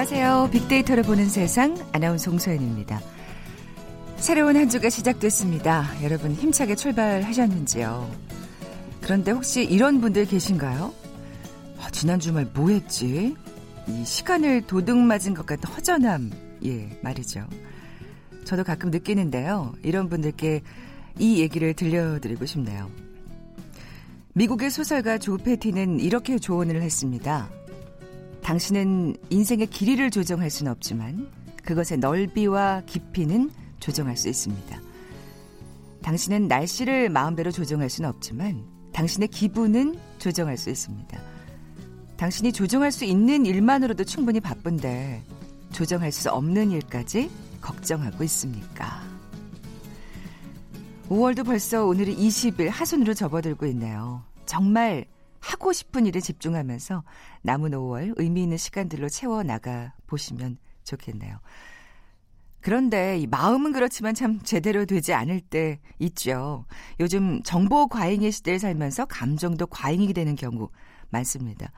안녕하세요. 빅데이터를 보는 세상 아나운서 송소연입니다. 새로운 한 주가 시작됐습니다. 여러분 힘차게 출발하셨는지요? 그런데 혹시 이런 분들 계신가요? 아, 지난 주말 뭐 했지? 이 시간을 도둑 맞은 것 같은 허전함, 예, 말이죠. 저도 가끔 느끼는데요. 이런 분들께 이 얘기를 들려드리고 싶네요. 미국의 소설가 조 패티는 이렇게 조언을 했습니다. 당신은 인생의 길이를 조정할 수는 없지만 그것의 넓이와 깊이는 조정할 수 있습니다. 당신은 날씨를 마음대로 조정할 수는 없지만 당신의 기분은 조정할 수 있습니다. 당신이 조정할 수 있는 일만으로도 충분히 바쁜데 조정할 수 없는 일까지 걱정하고 있습니까? 5월도 벌써 오늘이 20일 하순으로 접어들고 있네요. 정말 하고 싶은 일에 집중하면서 남은 5월 의미 있는 시간들로 채워 나가 보시면 좋겠네요. 그런데 이 마음은 그렇지만 참 제대로 되지 않을 때 있죠. 요즘 정보 과잉의 시대를 살면서 감정도 과잉이 되는 경우 많습니다.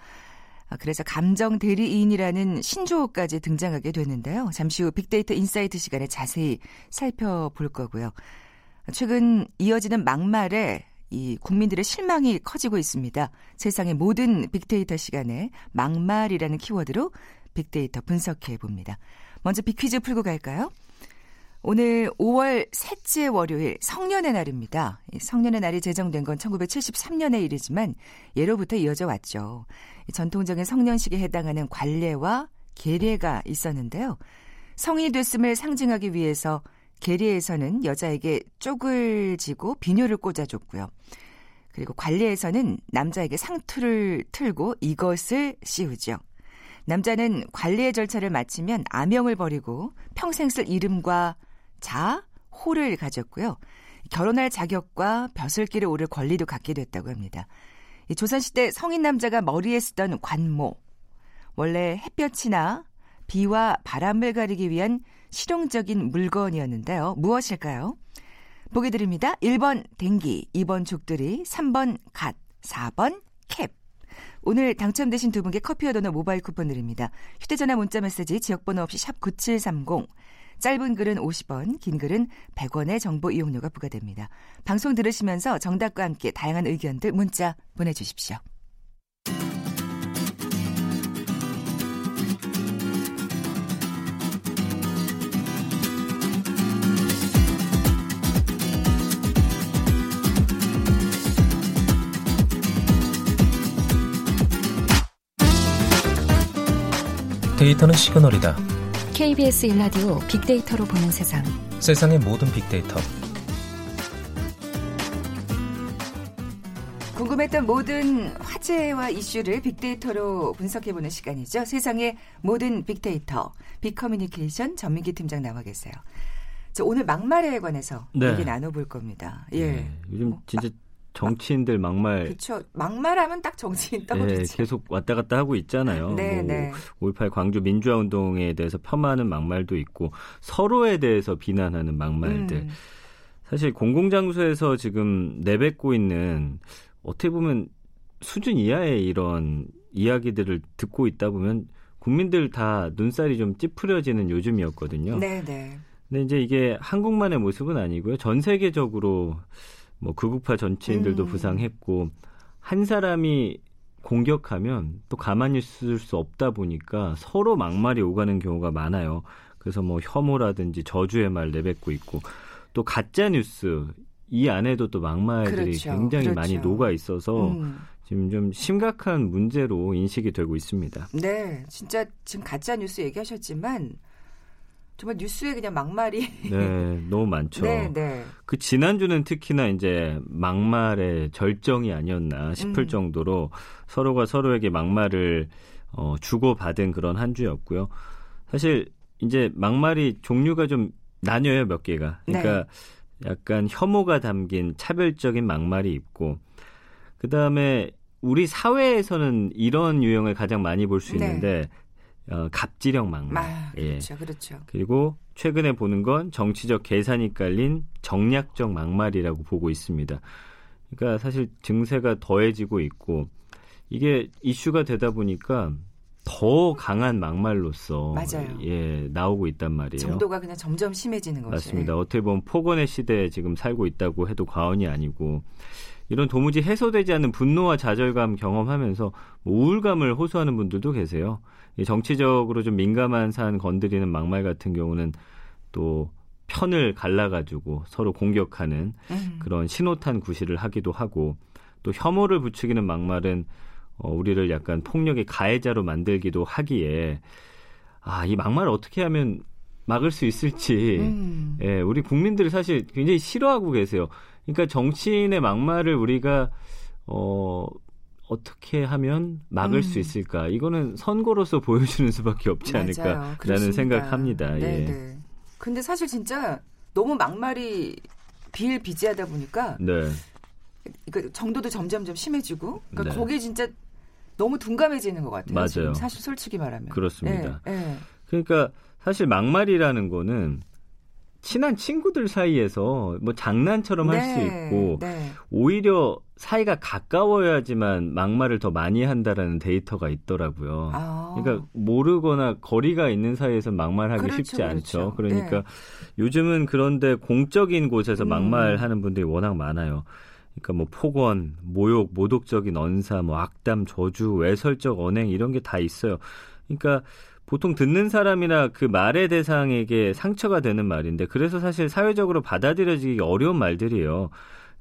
아, 그래서 감정 대리인이라는 신조어까지 등장하게 됐는데요. 잠시 후 빅데이터 인사이트 시간에 자세히 살펴볼 거고요. 최근 이어지는 막말에 이 국민들의 실망이 커지고 있습니다. 세상의 모든 빅데이터 시간에 막말이라는 키워드로 빅데이터 분석해 봅니다. 먼저 빅퀴즈 풀고 갈까요? 오늘 5월 셋째 월요일 성년의 날입니다. 성년의 날이 제정된 건 1973년의 일이지만 예로부터 이어져 왔죠. 전통적인 성년식에 해당하는 관례와 계례가 있었는데요. 성이 됐음을 상징하기 위해서 계례에서는 여자에게 쪽을 지고 비녀를 꽂아줬고요. 그리고 관례에서는 남자에게 상투를 틀고 이것을 씌우죠. 남자는 관례의 절차를 마치면 아명을 버리고 평생 쓸 이름과 자, 호를 가졌고요. 결혼할 자격과 벼슬길을 오를 권리도 갖게 됐다고 합니다. 조선시대 성인 남자가 머리에 쓰던 관모. 원래 햇볕이나 비와 바람을 가리기 위한 실용적인 물건이었는데요. 무엇일까요? 보기 드립니다. 1번 댕기, 2번 죽들이, 3번 갓, 4번 캡. 오늘 당첨되신 두 분께 커피와 도넛 모바일 쿠폰 드립니다. 휴대전화 문자 메시지 지역번호 없이 샵 9730. 짧은 글은 50원, 긴 글은 100원의 정보 이용료가 부과됩니다. 방송 들으시면서 정답과 함께 다양한 의견들 문자 보내주십시오. 데이터는 시그널이다. KBS 일라디오 빅데이터로 보는 세상. 세상의 모든 빅데이터. 궁금했던 모든 화제와 이슈를 빅데이터로 분석해보는 시간이죠. 세상의 모든 빅데이터, 빅커뮤니케이션 전민기 팀장 나와 계세요. 오늘 막말에 관해서 네. 얘기 나눠볼 겁니다. 예. 네, 요즘 뭐 진짜 정치인들 막말. 그렇죠. 막말하면 딱 정치인 떠오르죠. 네, 계속 왔다 갔다 하고 있잖아요. 네, 뭐 네. 5.18 광주 민주화 운동에 대해서 폄하하는 막말도 있고 서로에 대해서 비난하는 막말들. 음. 사실 공공장소에서 지금 내뱉고 있는 어떻게 보면 수준 이하의 이런 이야기들을 듣고 있다 보면 국민들 다 눈살이 좀 찌푸려지는 요즘이었거든요. 네, 네. 근데 이제 이게 한국만의 모습은 아니고요. 전 세계적으로 뭐 극우파 정치인들도 음. 부상했고 한 사람이 공격하면 또 가만히 있을 수 없다 보니까 서로 막말이 오가는 경우가 많아요. 그래서 뭐 혐오라든지 저주의 말 내뱉고 있고 또 가짜 뉴스 이 안에도 또 막말들이 그렇죠. 굉장히 그렇죠. 많이 녹아 있어서 음. 지금 좀 심각한 문제로 인식이 되고 있습니다. 네, 진짜 지금 가짜 뉴스 얘기하셨지만 정말 뉴스에 그냥 막말이 네 너무 많죠. 네, 네. 그 지난주는 특히나 이제 막말의 절정이 아니었나 싶을 음. 정도로 서로가 서로에게 막말을 어, 주고 받은 그런 한 주였고요. 사실 이제 막말이 종류가 좀 나뉘어요 몇 개가. 그러니까 네. 약간 혐오가 담긴 차별적인 막말이 있고 그 다음에 우리 사회에서는 이런 유형을 가장 많이 볼수 네. 있는데 어, 갑질형 막말. 아, 예. 그렇죠, 예. 그렇죠. 그리고 최근에 보는 건 정치적 계산이 깔린 정략적 막말이라고 보고 있습니다. 그러니까 사실 증세가 더해지고 있고 이게 이슈가 되다 보니까 더 강한 막말로서 맞아요. 예 나오고 있단 말이에요. 정도가 그냥 점점 심해지는 거죠. 맞습니다. 어떻게 보면 폭언의 시대에 지금 살고 있다고 해도 과언이 아니고 이런 도무지 해소되지 않는 분노와 좌절감 경험하면서 뭐 우울감을 호소하는 분들도 계세요. 정치적으로 좀 민감한 사안 건드리는 막말 같은 경우는 또 편을 갈라가지고 서로 공격하는 음. 그런 신호탄 구실을 하기도 하고 또 혐오를 부추기는 막말은 어, 우리를 약간 폭력의 가해자로 만들기도 하기에 아, 이 막말을 어떻게 하면 막을 수 있을지 음. 예, 우리 국민들이 사실 굉장히 싫어하고 계세요. 그러니까 정치인의 막말을 우리가 어 어떻게 하면 막을 음. 수 있을까? 이거는 선거로서 보여주는 수밖에 없지 않을까라는 생각합니다. 네, 예. 네. 근데 사실 진짜 너무 막말이 비일비재하다 보니까 네. 그 정도도 점점점 심해지고 그러니까 네. 거기에 진짜 너무 둔감해지는 것 같아요. 맞아요. 사실 솔직히 말하면 그렇습니다. 네, 네. 그러니까 사실 막말이라는 거는 친한 친구들 사이에서 뭐 장난처럼 네, 할수 있고 네. 오히려 사이가 가까워야지만 막말을 더 많이 한다라는 데이터가 있더라고요. 아. 그러니까 모르거나 거리가 있는 사이에서 막말하기 그렇죠, 쉽지 않죠. 그렇죠. 그러니까 네. 요즘은 그런데 공적인 곳에서 음. 막말하는 분들이 워낙 많아요. 그러니까 뭐 폭언, 모욕, 모독적인 언사, 뭐 악담, 저주, 외설적 언행 이런 게 다 있어요. 그러니까 보통 듣는 사람이나 그 말의 대상에게 상처가 되는 말인데 그래서 사실 사회적으로 받아들여지기 어려운 말들이에요.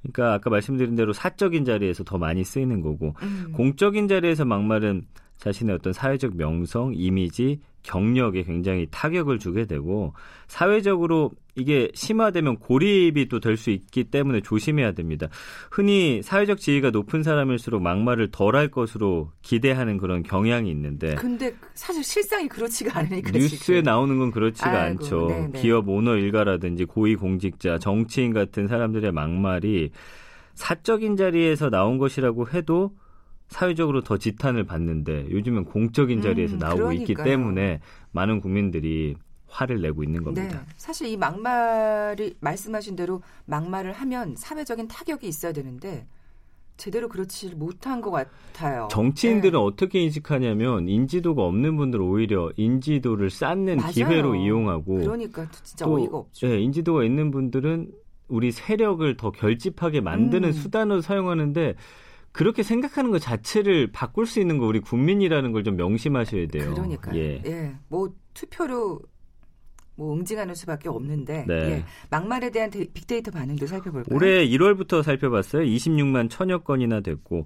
그러니까 아까 말씀드린 대로 사적인 자리에서 더 많이 쓰이는 거고 음. 공적인 자리에서 막말은 자신의 어떤 사회적 명성, 이미지, 경력에 굉장히 타격을 주게 되고 사회적으로 이게 심화되면 고립이 또 될 수 있기 때문에 조심해야 됩니다. 흔히 사회적 지위가 높은 사람일수록 막말을 덜 할 것으로 기대하는 그런 경향이 있는데 근데 사실 실상이 그렇지가 않으니까 뉴스에 지금. 나오는 건 그렇지가 아이고, 않죠. 네네. 기업 오너 일가라든지 고위 공직자, 정치인 같은 사람들의 막말이 사적인 자리에서 나온 것이라고 해도 사회적으로 더 지탄을 받는데 요즘은 공적인 자리에서 음, 나오고 그러니까요. 있기 때문에 많은 국민들이 화를 내고 있는 겁니다. 네. 사실 이 막말이 말씀하신 대로 막말을 하면 사회적인 타격이 있어야 되는데 제대로 그렇지 못한 것 같아요. 정치인들은 네. 어떻게 인식하냐면 인지도가 없는 분들 오히려 인지도를 쌓는 맞아요. 기회로 이용하고 그러니까 진짜 또, 어이가 없죠. 네, 인지도가 있는 분들은 우리 세력을 더 결집하게 만드는 음. 수단으로 사용하는데 그렇게 생각하는 것 자체를 바꿀 수 있는 거 우리 국민이라는 걸 좀 명심하셔야 돼요. 그러니까 예. 예. 뭐 투표로 뭐 응징하는 수밖에 없는데 네. 예. 막말에 대한 데, 빅데이터 반응도 살펴볼까요? 올해 1월부터 살펴봤어요. 26만 천여 건이나 됐고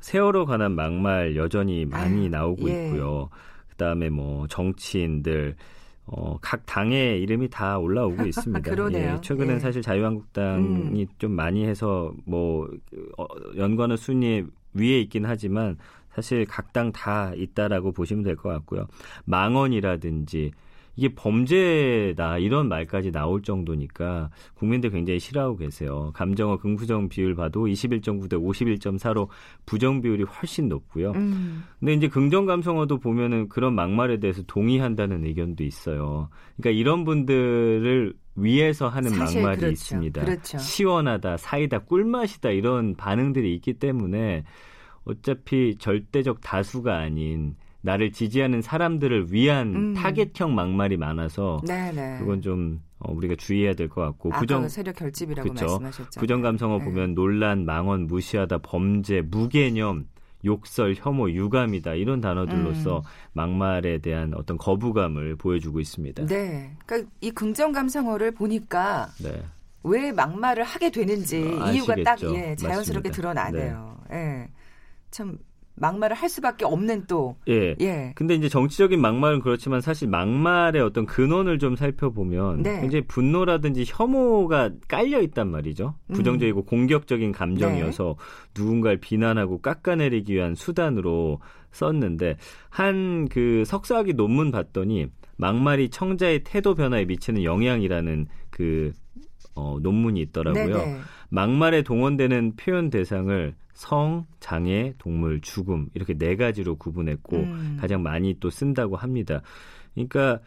세월호 관한 막말 여전히 많이 아유, 나오고 예. 있고요. 그다음에 뭐 정치인들 어, 각 당의 이름이 다 올라오고 있습니다. 그러네요. 예, 최근엔 예. 사실 자유한국당이 음. 좀 많이 해서 뭐 어, 연관어 순위 위에 있긴 하지만 사실 각 당 다 있다라고 보시면 될 것 같고요. 망언이라든지 이게 범죄다 이런 말까지 나올 정도니까 국민들 굉장히 싫어하고 계세요. 감정어 긍부정 비율 봐도 21.9 대 51.4로 부정 비율이 훨씬 높고요. 음. 근데 이제 긍정 감성어도 보면은 그런 막말에 대해서 동의한다는 의견도 있어요. 그러니까 이런 분들을 위해서 하는 막말이 그렇죠. 있습니다. 그렇죠. 시원하다, 사이다, 꿀맛이다 이런 반응들이 있기 때문에 어차피 절대적 다수가 아닌 나를 지지하는 사람들을 위한 음. 타겟형 막말이 많아서 네네. 그건 좀 어, 우리가 주의해야 될 것 같고 부정 세력 결집이라고 그쵸? 말씀하셨죠. 부정 감성어 네. 보면 논란, 망언, 무시하다, 범죄, 무개념, 욕설, 혐오, 유감이다 이런 단어들로서 음. 막말에 대한 어떤 거부감을 보여주고 있습니다. 네, 그러니까 이 긍정 감성어를 보니까 네. 왜 막말을 하게 되는지 아, 이유가 딱 예, 자연스럽게 맞습니다. 드러나네요. 네. 예. 참 막말을 할 수밖에 없는 또. 예. 예. 근데 이제 정치적인 막말은 그렇지만 사실 막말의 어떤 근원을 좀 살펴보면 네. 굉장히 분노라든지 혐오가 깔려 있단 말이죠. 음. 부정적이고 음. 공격적인 감정이어서 네. 누군가를 비난하고 깎아내리기 위한 수단으로 썼는데 한 그 석사학위 논문 봤더니 막말이 청자의 태도 변화에 미치는 영향이라는 그 어, 논문이 있더라고요. 네네. 막말에 동원되는 표현 대상을 성, 장애, 동물, 죽음 이렇게 네 가지로 구분했고 음. 가장 많이 또 쓴다고 합니다. 그러니까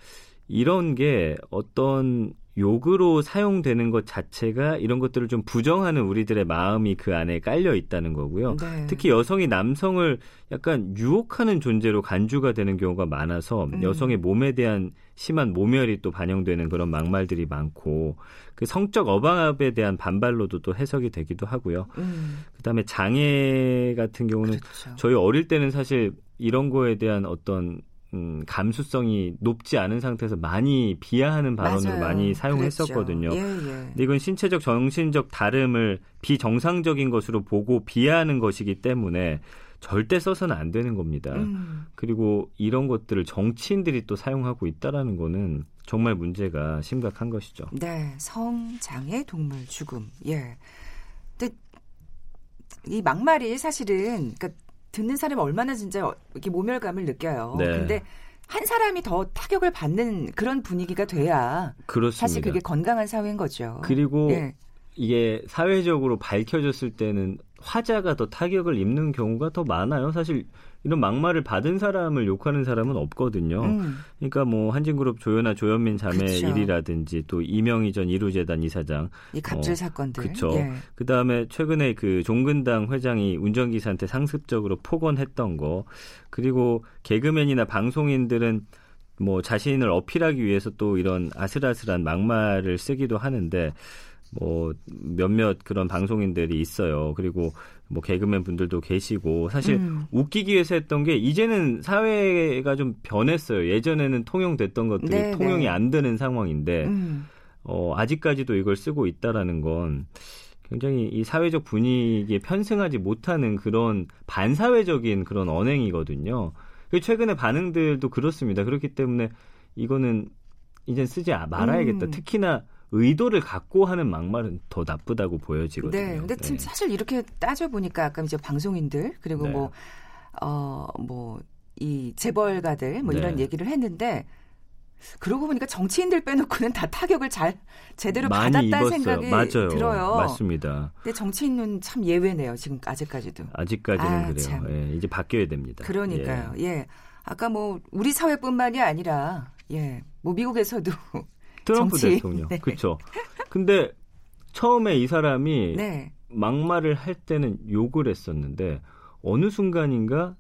이런 게 어떤 욕으로 사용되는 것 자체가 이런 것들을 좀 부정하는 우리들의 마음이 그 안에 깔려 있다는 거고요. 네. 특히 여성이 남성을 약간 유혹하는 존재로 간주가 되는 경우가 많아서 음. 여성의 몸에 대한 심한 모멸이 또 반영되는 그런 막말들이 많고 그 성적 어방압에 대한 반발로도 또 해석이 되기도 하고요. 음. 그다음에 장애 같은 경우는 그렇죠. 저희 어릴 때는 사실 이런 거에 대한 어떤 음, 감수성이 높지 않은 상태에서 많이 비하하는 발언으로 맞아요. 많이 사용했었거든요. 예, 예. 근데 이건 신체적 정신적 다름을 비정상적인 것으로 보고 비하하는 것이기 때문에 절대 써서는 안 되는 겁니다. 음. 그리고 이런 것들을 정치인들이 또 사용하고 있다라는 거는 정말 문제가 심각한 것이죠. 네, 성장애 동물 죽음. 예. 근데 이 막말이 사실은 그러니까 듣는 사람이 얼마나 진짜 이렇게 모멸감을 느껴요. 네. 근데 한 사람이 더 타격을 받는 그런 분위기가 돼야 그렇습니다. 사실 그게 건강한 사회인 거죠. 그리고 예. 이게 사회적으로 밝혀졌을 때는 화자가 더 타격을 입는 경우가 더 많아요. 사실 이런 막말을 받은 사람을 욕하는 사람은 없거든요. 음. 그러니까 뭐 한진그룹 조연아 조현민 자매 그쵸. 일이라든지 또 이명희 전 이루재단 이사장 이 갑질 어, 사건들. 그렇죠. 예. 그다음에 최근에 그 종근당 회장이 운전기사한테 상습적으로 폭언했던 거 그리고 개그맨이나 방송인들은 뭐 자신을 어필하기 위해서 또 이런 아슬아슬한 막말을 쓰기도 하는데 뭐 몇몇 그런 방송인들이 있어요. 그리고 뭐 개그맨 분들도 계시고 사실 음. 웃기기 위해서 했던 게 이제는 사회가 좀 변했어요. 예전에는 통용됐던 것들이 네, 통용이 네. 안 되는 상황인데 음. 어 아직까지도 이걸 쓰고 있다라는 건 굉장히 이 사회적 분위기에 편승하지 못하는 그런 반사회적인 그런 언행이거든요. 그 최근에 반응들도 그렇습니다. 그렇기 때문에 이거는 이젠 쓰지 말아야겠다. 음. 특히나 의도를 갖고 하는 막말은 더 나쁘다고 보여지거든요. 네. 근데 네. 사실 이렇게 따져 보니까 아까 이제 방송인들 그리고 네. 뭐 어, 뭐, 이 재벌가들 뭐 네. 이런 얘기를 했는데 그러고 보니까 정치인들 빼놓고는 다 타격을 잘 제대로 받았다는 입었어요. 생각이 맞아요. 들어요. 맞습니다. 근데 정치인은 참 예외네요. 지금 아직까지도. 아직까지는 아, 그래요. 예, 이제 바뀌어야 됩니다. 그러니까요. 예. 예. 아까 뭐 우리 사회뿐만이 아니라 예, 뭐 미국에서도 트럼프 정치. 대통령. 네. 그렇죠. 근데 처음에 이 사람이 네. 막말을 할 때는 욕을 했었는데 어느 순간인가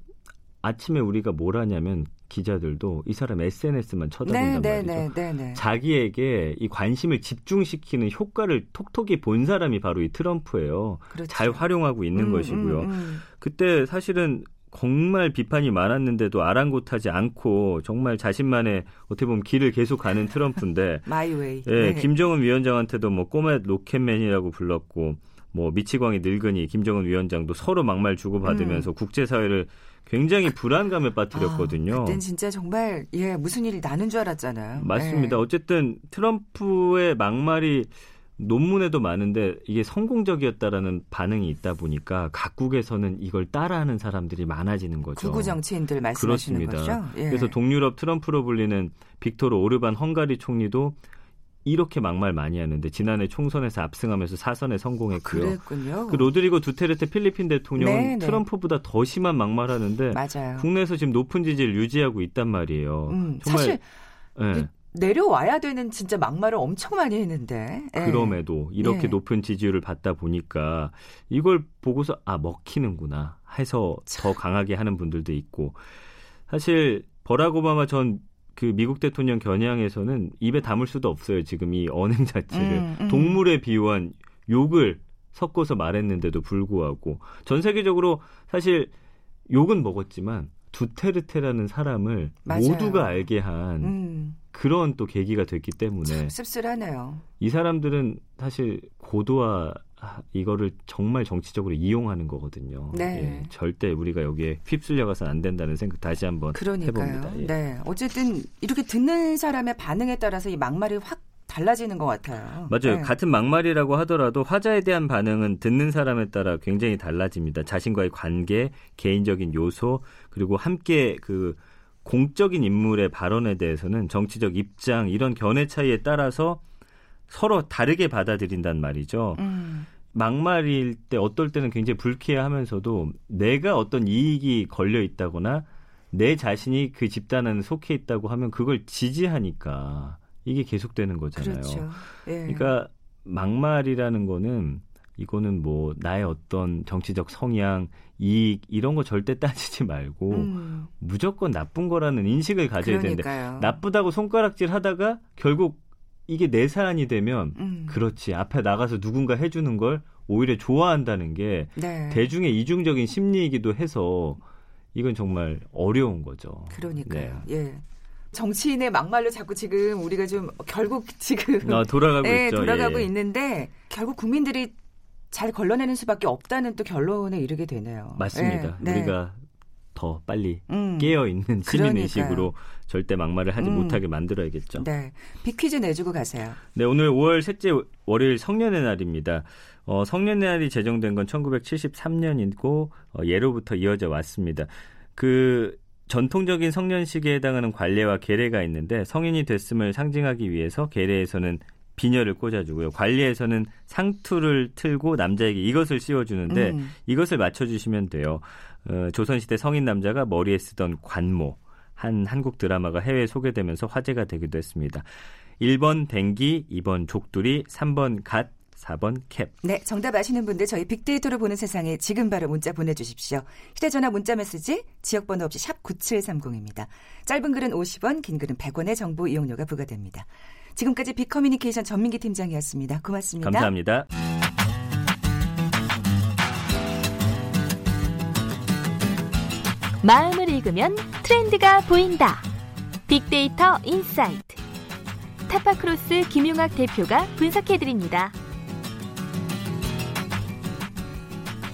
아침에 우리가 뭘 하냐면 기자들도 이 사람 SNS만 쳐다본단 네, 네 말이죠. 네, 네, 네, 자기에게 이 관심을 집중시키는 효과를 톡톡히 본 사람이 바로 이 트럼프예요. 그렇죠. 잘 활용하고 있는 음, 것이고요. 음, 음. 그때 사실은 정말 비판이 많았는데도 아랑곳하지 않고 정말 자신만의 어떻게 보면 길을 계속 가는 트럼프인데 my way. 예, 네. 김정은 위원장한테도 뭐 꼬마 rocket man이라고 불렀고 뭐 미치광이 늙은이 김정은 위원장도 서로 막말 주고받으면서 음. 국제사회를 굉장히 불안감에 빠뜨렸거든요. 아, 그땐 진짜 정말 예 무슨 일이 나는 줄 알았잖아요. 맞습니다. 네. 어쨌든 트럼프의 막말이 논란도 많은데 이게 성공적이었다라는 반응이 있다 보니까 각국에서는 이걸 따라하는 사람들이 많아지는 거죠. 구구 정치인들 말씀하시는 그렇습니다. 거죠. 예. 그래서 동유럽 트럼프로 불리는 빅토르 오르반 헝가리 총리도 이렇게 막말 많이 하는데 지난해 총선에서 압승하면서 사선에 성공했고요. 그랬군요. 그 로드리고 두테르테 필리핀 대통령은 네네. 네. 트럼프보다 더 심한 막말하는데 맞아요. 국내에서 지금 높은 지지를 유지하고 있단 말이에요. 음, 정말 사실 네. 내려와야 되는 진짜 막말을 엄청 많이 했는데. 예. 그럼에도 이렇게 예. 높은 지지율을 받다 보니까 이걸 보고서 아 먹히는구나 해서 참. 더 강하게 하는 분들도 있고 사실 버락 오바마 전 그 미국 대통령 겨냥에서는 입에 담을 수도 없어요. 지금 이 언행 자체를 음, 음. 동물에 비유한 욕을 섞어서 말했는데도 불구하고 전 세계적으로 사실 욕은 먹었지만 두테르테라는 사람을 맞아요. 모두가 알게 한 음. 그런 또 계기가 됐기 때문에 씁쓸하네요. 이 사람들은 사실 고도화 이거를 정말 정치적으로 이용하는 거거든요. 네. 예, 절대 우리가 여기에 휩쓸려가서 안 된다는 생각 다시 한번 그러니까요. 해봅니다. 예. 네. 어쨌든 이렇게 듣는 사람의 반응에 따라서 이 막말이 확 달라지는 것 같아요. 맞아요. 네. 같은 막말이라고 하더라도 화자에 대한 반응은 듣는 사람에 따라 굉장히 달라집니다. 자신과의 관계, 개인적인 요소, 그리고 함께 그 공적인 인물의 발언에 대해서는 정치적 입장 이런 견해 차이에 따라서 서로 다르게 받아들인단 말이죠. 음. 막말일 때 어떨 때는 굉장히 불쾌하면서도 내가 어떤 이익이 걸려 있다거나 내 자신이 그 집단에 속해 있다고 하면 그걸 지지하니까 이게 계속되는 거잖아요. 그렇죠. 예. 그러니까 막말이라는 거는 이거는 뭐 나의 어떤 정치적 성향, 이익 이런 거 절대 따지지 말고 음. 무조건 나쁜 거라는 인식을 가져야 그러니까요. 되는데 나쁘다고 손가락질 하다가 결국 이게 내 사안이 되면 음. 그렇지 앞에 나가서 누군가 해주는 걸 오히려 좋아한다는 게 네. 대중의 이중적인 심리이기도 해서 이건 정말 어려운 거죠. 그러니까요. 네. 예. 정치인의 막말로 자꾸 지금 우리가 좀 결국 지금 아, 돌아가고 네, 있죠. 돌아가고 예. 있는데 결국 국민들이 잘 걸러내는 수밖에 없다는 또 결론에 이르게 되네요. 맞습니다. 네. 우리가 더 빨리 음, 깨어 있는 시민 의식으로 절대 막말을 하지 음, 못하게 만들어야겠죠. 네, 비퀴즈 내주고 가세요. 네, 오늘 5월 셋째 월요일 성년의 날입니다. 어, 성년의 날이 제정된 건 1973년이고 어, 예로부터 이어져 왔습니다. 그 전통적인 성년식에 해당하는 관례와 계례가 있는데 성인이 됐음을 상징하기 위해서 계례에서는 비녀를 꽂아주고요. 관리에서는 상투를 틀고 남자에게 이것을 씌워주는데 음. 이것을 맞춰주시면 돼요. 어, 조선시대 성인 남자가 머리에 쓰던 관모. 한 한국 드라마가 해외에 소개되면서 화제가 되기도 했습니다. 1번 댕기, 2번 족두리, 3번 갓, 4번 캡. 네, 정답 아시는 분들 저희 빅데이터로 보는 세상에 지금 바로 문자 보내주십시오. 휴대전화 문자 메시지 지역번호 없이 샵 9730입니다. 짧은 글은 50원, 긴 글은 100원의 정보 이용료가 부과됩니다. 지금까지 빅커뮤니케이션 전민기 팀장이었습니다. 고맙습니다. 감사합니다. 마음을 읽으면 트렌드가 보인다. 빅데이터 insight. 타파크로스 김용학 대표가 분석해드립니다.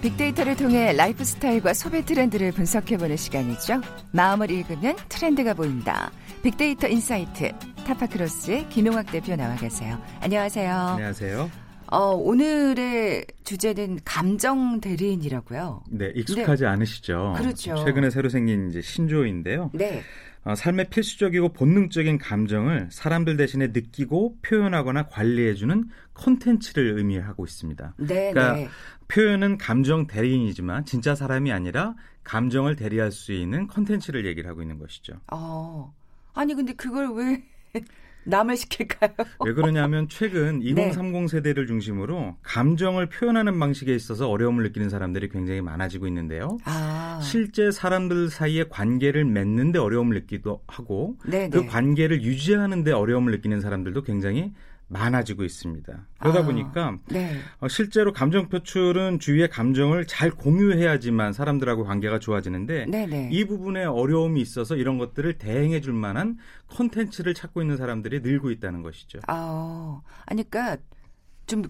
빅데이터를 통해 라이프 스타일과 소비 트렌드를 분석해보는 시간이죠. 마음을 읽으면 트렌드가 보인다. 빅데이터 insight 타파크로스의 김용학 대표 나와 계세요. 안녕하세요. 안녕하세요. 어, 오늘의 주제는 감정 대리인이라고요. 네, 익숙하지 네. 않으시죠? 그렇죠. 최근에 새로 생긴 이제 신조어인데요. 네. 어, 삶의 필수적이고 본능적인 감정을 사람들 대신에 느끼고 표현하거나 관리해주는 콘텐츠를 의미하고 있습니다. 네, 그러니까 네. 표현은 감정 대리인이지만 진짜 사람이 아니라 감정을 대리할 수 있는 콘텐츠를 얘기를 하고 있는 것이죠. 어, 아니 근데 그걸 왜 남을 시킬까요? 왜 그러냐면 최근 2030 네. 세대를 중심으로 감정을 표현하는 방식에 있어서 어려움을 느끼는 사람들이 굉장히 많아지고 있는데요. 아. 실제 사람들 사이에 관계를 맺는데 어려움을 느끼기도 하고 네네. 그 네. 관계를 유지하는데 어려움을 느끼는 사람들도 굉장히 많아지고 있습니다. 그러다 아, 보니까 네. 어, 실제로 감정 표출은 주위의 감정을 잘 공유해야지만 사람들하고 관계가 좋아지는데 네네. 이 부분에 어려움이 있어서 이런 것들을 대행해 줄 만한 콘텐츠를 찾고 있는 사람들이 늘고 있다는 것이죠. 아, 아니 그러니까 좀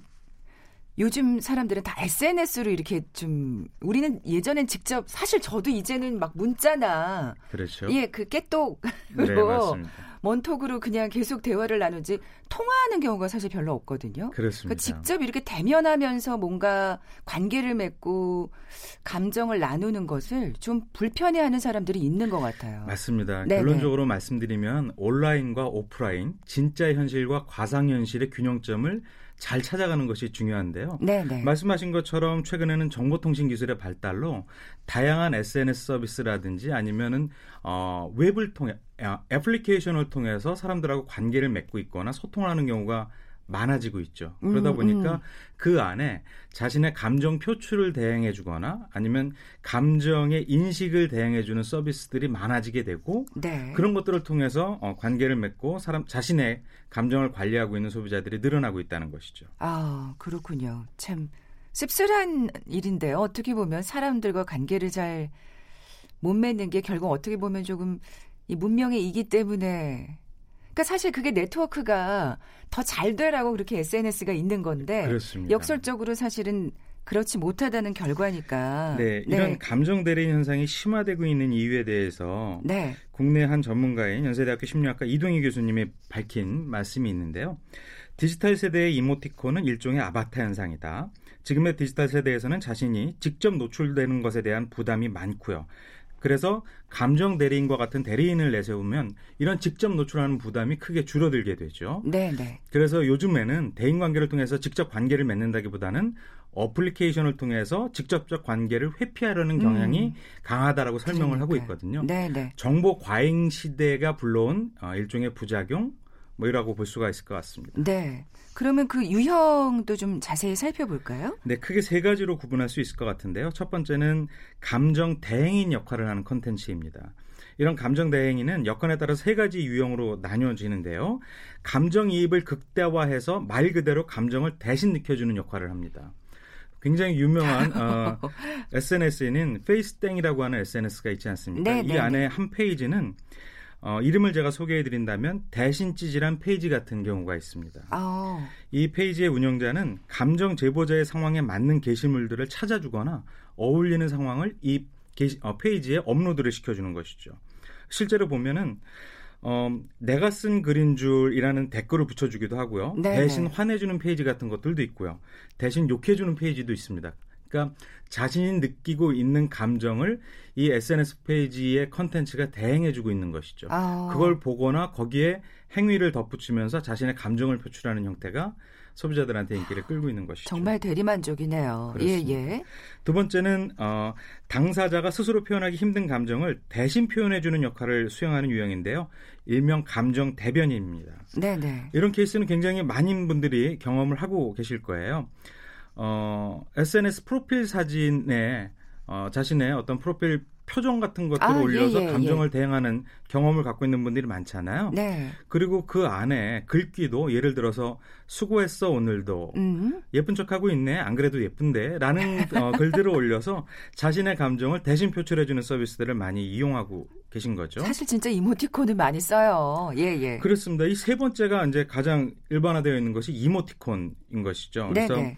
요즘 사람들은 다 SNS로 이렇게 좀 우리는 예전엔 직접 사실 저도 이제는 막 문자나 그렇죠. 예, 그 깨똑으로 네, 먼톡으로 그냥 계속 대화를 나누지 통화하는 경우가 사실 별로 없거든요. 그렇습니다. 그러니까 직접 이렇게 대면하면서 뭔가 관계를 맺고 감정을 나누는 것을 좀 불편해하는 사람들이 있는 것 같아요. 맞습니다. 네네. 결론적으로 말씀드리면 온라인과 오프라인, 진짜 현실과 과상 현실의 균형점을 잘 찾아가는 것이 중요한데요. 네네. 말씀하신 것처럼 최근에는 정보통신 기술의 발달로 다양한 SNS 서비스라든지 아니면은 어, 웹을 통해 아, 애플리케이션을 통해서 사람들하고 관계를 맺고 있거나 소통하는 경우가 많아지고 있죠. 그러다 음, 보니까 음. 그 안에 자신의 감정 표출을 대행해 주거나 아니면 감정의 인식을 대행해 주는 서비스들이 많아지게 되고 네. 그런 것들을 통해서 어, 관계를 맺고 사람 자신의 감정을 관리하고 있는 소비자들이 늘어나고 있다는 것이죠. 아, 그렇군요. 참 씁쓸한 일인데요. 어떻게 보면 사람들과 관계를 잘 못 맺는 게 결국 어떻게 보면 조금 이 문명의 이기 때문에 그러니까 사실 그게 네트워크가 더 잘 되라고 그렇게 SNS가 있는 건데 그렇습니다. 역설적으로 사실은 그렇지 못하다는 결과니까. 네, 이런 네. 감정 대리 현상이 심화되고 있는 이유에 대해서 네. 국내 한 전문가인 연세대학교 심리학과 이동희 교수님이 밝힌 말씀이 있는데요. 디지털 세대의 이모티콘은 일종의 아바타 현상이다. 지금의 디지털 세대에서는 자신이 직접 노출되는 것에 대한 부담이 많고요. 그래서 감정 대리인과 같은 대리인을 내세우면 이런 직접 노출하는 부담이 크게 줄어들게 되죠. 네, 네. 그래서 요즘에는 대인 관계를 통해서 직접 관계를 맺는다기보다는 어플리케이션을 통해서 직접적 관계를 회피하려는 경향이 음. 강하다라고 설명을 그러니까. 하고 있거든요. 네, 네. 정보 과잉 시대가 불러온 어, 일종의 부작용 뭐 이라고 볼 수가 있을 것 같습니다. 네. 그러면 그 유형도 좀 자세히 살펴볼까요? 네, 크게 세 가지로 구분할 수 있을 것 같은데요. 첫 번째는 감정 대행인 역할을 하는 컨텐츠입니다. 이런 감정 대행인은 여건에 따라 세 가지 유형으로 나뉘어지는데요. 감정이입을 극대화해서 말 그대로 감정을 대신 느껴주는 역할을 합니다. 굉장히 유명한 어, SNS에는 페이스땡이라고 하는 SNS가 있지 않습니까? 네, 이 네, 안에 네. 한 페이지는 어, 일례를 제가 소개해드린다면 대신 찌질한 페이지 같은 경우가 있습니다. 아. 이 페이지의 운영자는 감정 제보자의 상황에 맞는 게시물들을 찾아주거나 어울리는 상황을 이 게시, 어, 페이지에 업로드를 시켜주는 것이죠. 실제로 보면은 어, 내가 쓴 글인 줄이라는 댓글을 붙여주기도 하고요. 네네. 대신 화내주는 페이지 같은 것들도 있고요. 대신 욕해주는 페이지도 있습니다. 그러니까 자신이 느끼고 있는 감정을 이 SNS 페이지의 컨텐츠가 대행해주고 있는 것이죠. 아. 그걸 보거나 거기에 행위를 덧붙이면서 자신의 감정을 표출하는 형태가 소비자들한테 인기를 끌고 있는 것이죠. 정말 대리만족이네요. 예, 예. 두 번째는 어, 당사자가 스스로 표현하기 힘든 감정을 대신 표현해주는 역할을 수행하는 유형인데요. 일명 감정 대변인입니다. 네, 네. 이런 케이스는 굉장히 많은 분들이 경험을 하고 계실 거예요. 어, SNS 프로필 사진에 어, 자신의 어떤 프로필 표정 같은 것들을 아, 예, 올려서 예, 예, 감정을 예. 대응하는 경험을 갖고 있는 분들이 많잖아요. 네. 그리고 그 안에 글귀도 예를 들어서 수고했어 오늘도 음. 예쁜 척하고 있네 안 그래도 예쁜데라는 어, 글들을 올려서 자신의 감정을 대신 표출해주는 서비스들을 많이 이용하고 계신 거죠. 사실 진짜 이모티콘을 많이 써요. 예 예. 그렇습니다. 이 세 번째가 이제 가장 일반화되어 있는 것이 이모티콘인 것이죠. 그래서 네네.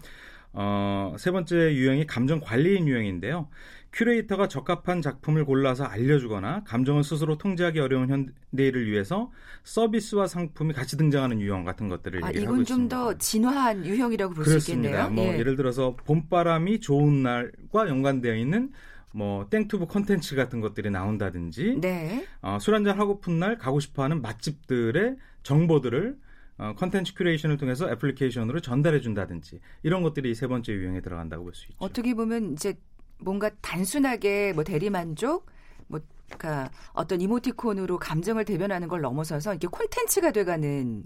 어, 세 번째 유형이 감정 관리인 유형인데요. 큐레이터가 적합한 작품을 골라서 알려주거나 감정을 스스로 통제하기 어려운 현대인을 위해서 서비스와 상품이 같이 등장하는 유형 같은 것들을 아, 얘기하고 이건 좀 더 진화한 유형이라고 볼 수 있겠네요. 뭐 예. 예를 들어서 봄바람이 좋은 날과 연관되어 있는 뭐 땡투브 콘텐츠 같은 것들이 나온다든지 네. 어, 술 한잔 하고픈 날 가고 싶어하는 맛집들의 정보들을 어, 컨텐츠 curation을 통해서 애플리케이션으로 전달해 준다든지 이런 것들이 세 번째 유형에 들어간다고 볼 수 있죠. 어떻게 보면 이제 뭔가 단순하게 뭐 대리만족 뭐 그러니까 어떤 이모티콘으로 감정을 대변하는 걸 넘어서서 이게 콘텐츠가 돼가는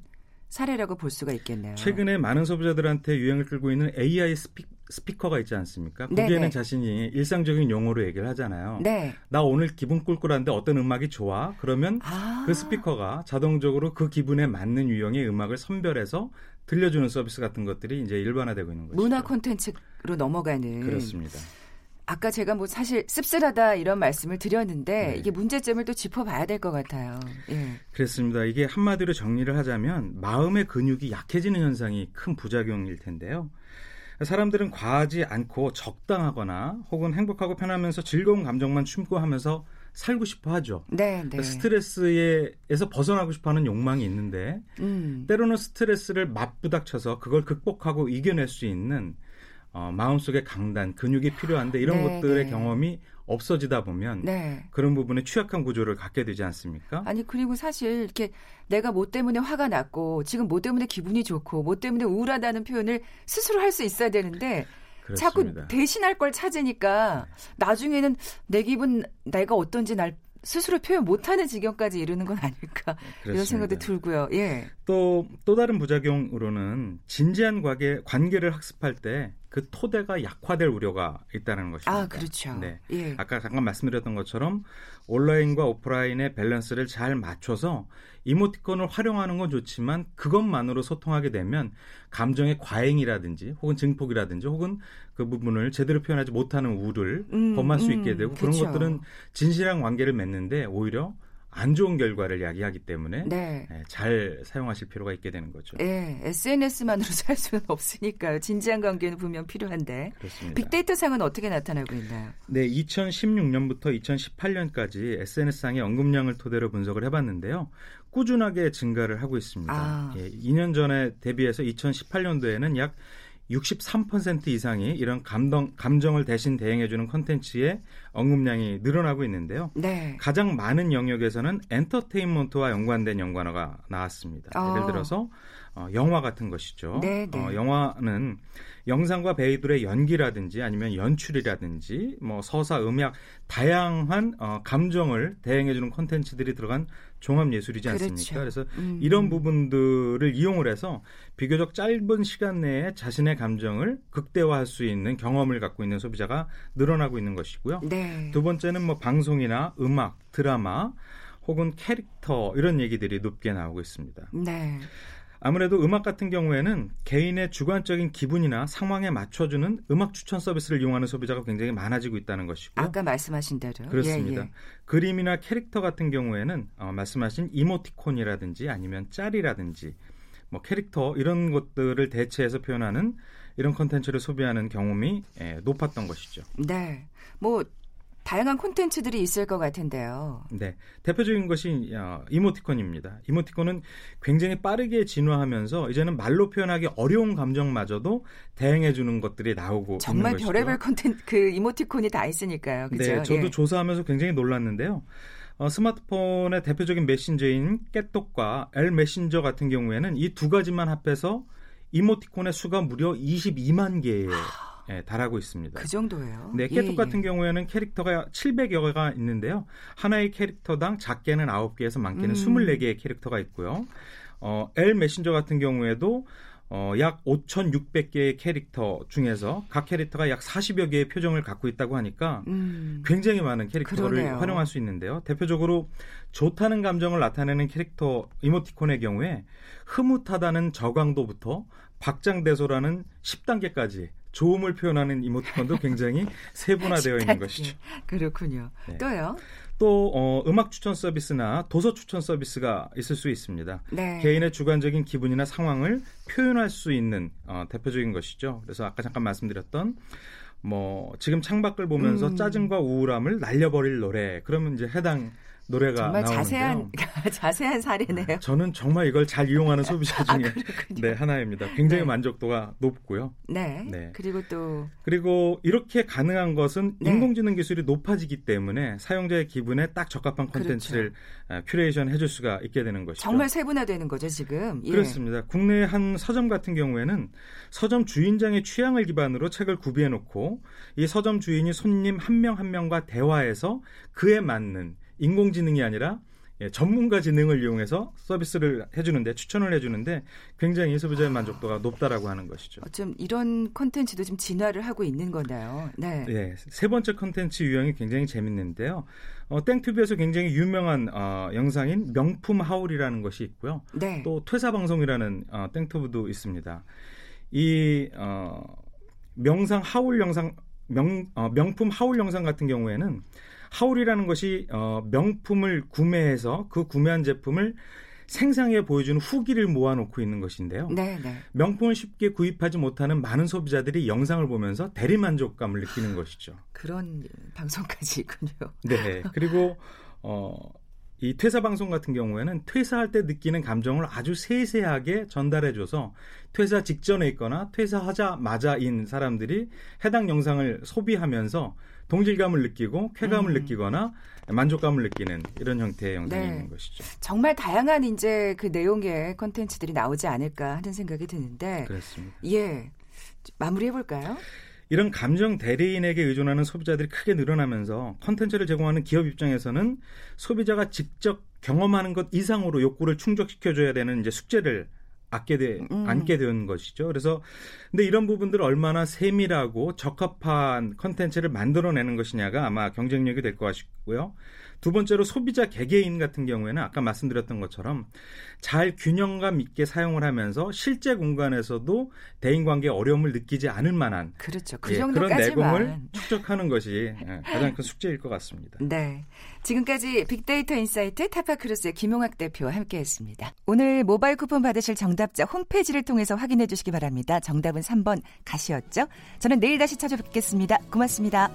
사례라고 볼 수가 있겠네요. 최근에 많은 소비자들한테 유행을 끌고 있는 AI 스피, 스피커가 있지 않습니까? 거기에는 네네. 자신이 일상적인 용어로 얘기를 하잖아요. 네. 나 오늘 기분 꿀꿀한데 어떤 음악이 좋아? 그러면 아. 그 스피커가 자동적으로 그 기분에 맞는 유형의 음악을 선별해서 들려주는 서비스 같은 것들이 이제 일반화되고 있는 거죠. 문화 콘텐츠로 넘어가는. 그렇습니다. 아까 제가 뭐 사실 씁쓸하다 이런 말씀을 드렸는데 네. 이게 문제점을 또 짚어봐야 될 것 같아요. 예. 그렇습니다. 이게 한마디로 정리를 하자면 마음의 근육이 약해지는 현상이 큰 부작용일 텐데요. 사람들은 과하지 않고 적당하거나 혹은 행복하고 편하면서 즐거운 감정만 추구하면서 살고 싶어 하죠. 네, 네. 스트레스에서 벗어나고 싶어 하는 욕망이 있는데 음. 때로는 스트레스를 맞부닥쳐서 그걸 극복하고 이겨낼 수 있는 어, 마음속의 강단, 근육이 필요한데 이런 네, 것들의 네. 경험이 없어지다 보면 네. 그런 부분에 취약한 구조를 갖게 되지 않습니까? 아니 그리고 사실 이렇게 내가 뭐 때문에 화가 났고 지금 뭐 때문에 기분이 좋고 뭐 때문에 우울하다는 표현을 스스로 할 수 있어야 되는데 그렇습니다. 자꾸 대신할 걸 찾으니까 나중에는 내 기분 내가 어떤지 날 스스로 표현 못하는 지경까지 이르는 건 아닐까 그렇습니다. 이런 생각도 들고요. 예. 또또 다른 부작용으로는 진지한 관계 관계를 학습할 때 그 토대가 약화될 우려가 있다는 것입니다. 아 그렇죠. 네. 예. 아까 잠깐 말씀드렸던 것처럼 온라인과 오프라인의 밸런스를 잘 맞춰서 이모티콘을 활용하는 건 좋지만 그것만으로 소통하게 되면 감정의 과잉이라든지 혹은 증폭이라든지 혹은 그 부분을 제대로 표현하지 못하는 우를 음, 범할 수 음, 있게 되고 그런 그렇죠. 것들은 진실한 관계를 맺는데 오히려 안 좋은 결과를 야기하기 때문에 네. 네, 잘 사용하실 필요가 있게 되는 거죠. 네, SNS만으로 살 수는 없으니까요. 진지한 관계는 분명 필요한데. 그렇습니다. 빅데이터 상은 어떻게 나타나고 있나요? 네, 2016년부터 2018년까지 SNS상의 언급량을 토대로 분석을 해봤는데요. 꾸준하게 증가를 하고 있습니다. 아. 예, 2년 전에 대비해서 2018년도에는 약 63% 이상이 이런 감동, 감정을 대신 대행해주는 컨텐츠의 언급량이 늘어나고 있는데요. 네. 가장 많은 영역에서는 엔터테인먼트와 연관된 연관어가 나왔습니다. 어. 예를 들어서 어, 영화 같은 것이죠. 네, 네. 어, 영화는 영상과 배우들의 연기라든지 아니면 연출이라든지 뭐 서사, 음악 다양한 어, 감정을 대행해주는 콘텐츠들이 들어간 종합 예술이지 않습니까? 그렇죠. 그래서 음. 이런 부분들을 이용을 해서 비교적 짧은 시간 내에 자신의 감정을 극대화할 수 있는 경험을 갖고 있는 소비자가 늘어나고 있는 것이고요. 네. 두 번째는 뭐 방송이나 음악, 드라마 혹은 캐릭터 이런 얘기들이 높게 나오고 있습니다. 네. 아무래도 음악 같은 경우에는 개인의 주관적인 기분이나 상황에 맞춰주는 음악 추천 서비스를 이용하는 소비자가 굉장히 많아지고 있다는 것이고 아까 말씀하신 대로 그렇습니다. 예, 예. 그림이나 캐릭터 같은 경우에는 어, 말씀하신 이모티콘이라든지 아니면 짤이라든지 뭐 캐릭터 이런 것들을 대체해서 표현하는 이런 콘텐츠를 소비하는 경험이 예, 높았던 것이죠. 네. 뭐 다양한 콘텐츠들이 있을 것 같은데요. 네. 대표적인 것이 어, 이모티콘입니다. 이모티콘은 굉장히 빠르게 진화하면서 이제는 말로 표현하기 어려운 감정마저도 대행해 주는 것들이 나오고 정말 별의별 콘텐츠 그 이모티콘이 다 있으니까요. 그죠? 네. 저도 예. 조사하면서 굉장히 놀랐는데요. 어, 스마트폰의 대표적인 메신저인 깨똑과 L 메신저 같은 경우에는 이 두 가지만 합해서 이모티콘의 수가 무려 22만 개예요. 예, 달하고 있습니다. 그 정도예요? 네, 깨톡 예, 같은 예. 경우에는 캐릭터가 700여 개가 있는데요. 하나의 캐릭터당 작게는 9개에서 많게는 음. 24개의 캐릭터가 있고요. 어, L 메신저 같은 경우에도 어, 약 5,600개의 캐릭터 중에서 각 캐릭터가 약 40여 개의 표정을 갖고 있다고 하니까 음. 굉장히 많은 캐릭터를 그러네요. 활용할 수 있는데요. 대표적으로 좋다는 감정을 나타내는 캐릭터 이모티콘의 경우에 흐뭇하다는 저강도부터 박장대소라는 10단계까지 좋음을 표현하는 이모티콘도 굉장히 세분화되어 있는 것이죠. 그렇군요. 네. 또요? 또 어, 음악 추천 서비스나 도서 추천 서비스가 있을 수 있습니다. 네. 개인의 주관적인 기분이나 상황을 표현할 수 있는 어, 대표적인 것이죠. 그래서 아까 잠깐 말씀드렸던 뭐 지금 창밖을 보면서 음. 짜증과 우울함을 날려버릴 노래 그러면 이제 해당 노래가 정말 나오는데요. 자세한 자세한 사례네요. 아, 저는 정말 이걸 잘 이용하는 소비자 아, 중에 아, 네, 하나입니다. 굉장히 네. 만족도가 높고요. 네. 네. 그리고 또 그리고 이렇게 가능한 것은 네. 인공지능 기술이 높아지기 때문에 사용자의 기분에 딱 적합한 콘텐츠를 그렇죠. 큐레이션 해줄 수가 있게 되는 것이죠. 정말 세분화되는 거죠 지금. 예. 그렇습니다. 국내 한 서점 같은 경우에는 서점 주인장의 취향을 기반으로 책을 구비해놓고 이 서점 주인이 손님 한 명한 한 명과 대화해서 그에 맞는 인공지능이 아니라 예, 전문가 지능을 이용해서 서비스를 해주는데 추천을 해주는데 굉장히 소비자의 만족도가 높다라고 하는 것이죠. 좀 이런 콘텐츠도 좀 진화를 하고 있는 건가요? 네. 네. 세 번째 콘텐츠 유형이 굉장히 재밌는데요. 어, 땡튜브에서 굉장히 유명한 어, 영상인 명품 하울이라는 것이 있고요. 네. 또 퇴사 방송이라는 어, 땡튜브도 있습니다. 이 어, 명상 하울 영상 명 어, 명품 하울 영상 같은 경우에는 하울이라는 것이 어, 명품을 구매해서 그 구매한 제품을 생생하게 보여주는 후기를 모아놓고 있는 것인데요. 네, 네. 명품을 쉽게 구입하지 못하는 많은 소비자들이 영상을 보면서 대리만족감을 느끼는 것이죠. 그런 방송까지 있군요. 네. 그리고 어, 이 퇴사 방송 같은 경우에는 퇴사할 때 느끼는 감정을 아주 세세하게 전달해줘서 퇴사 직전에 있거나 퇴사하자마자인 사람들이 해당 영상을 소비하면서 동질감을 느끼고 쾌감을 음. 느끼거나 만족감을 느끼는 이런 형태의 영상이 네. 있는 것이죠. 정말 다양한 이제 그 내용의 콘텐츠들이 나오지 않을까 하는 생각이 드는데 그렇습니다. 예. 마무리해 볼까요? 이런 감정 대리인에게 의존하는 소비자들이 크게 늘어나면서 컨텐츠를 제공하는 기업 입장에서는 소비자가 직접 경험하는 것 이상으로 욕구를 충족시켜줘야 되는 이제 숙제를 안게 되, 음. 안게 된 것이죠. 그래서 근데 이런 부분들을 얼마나 세밀하고 적합한 컨텐츠를 만들어내는 것이냐가 아마 경쟁력이 될 것 같고요. 두 번째로 소비자 개개인 같은 경우에는 아까 말씀드렸던 것처럼 잘 균형감 있게 사용을 하면서 실제 공간에서도 대인 관계 어려움을 느끼지 않을 만한 그렇죠. 그 예, 그런 내공을 축적하는 것이 예, 가장 큰 숙제일 것 같습니다. 네. 지금까지 빅데이터 insight 타파크로스의 김용학 대표와 함께했습니다. 오늘 모바일 쿠폰 받으실 정답자 홈페이지를 통해서 확인해 주시기 바랍니다. 정답은 3번 가시였죠? 저는 내일 다시 찾아뵙겠습니다. 고맙습니다.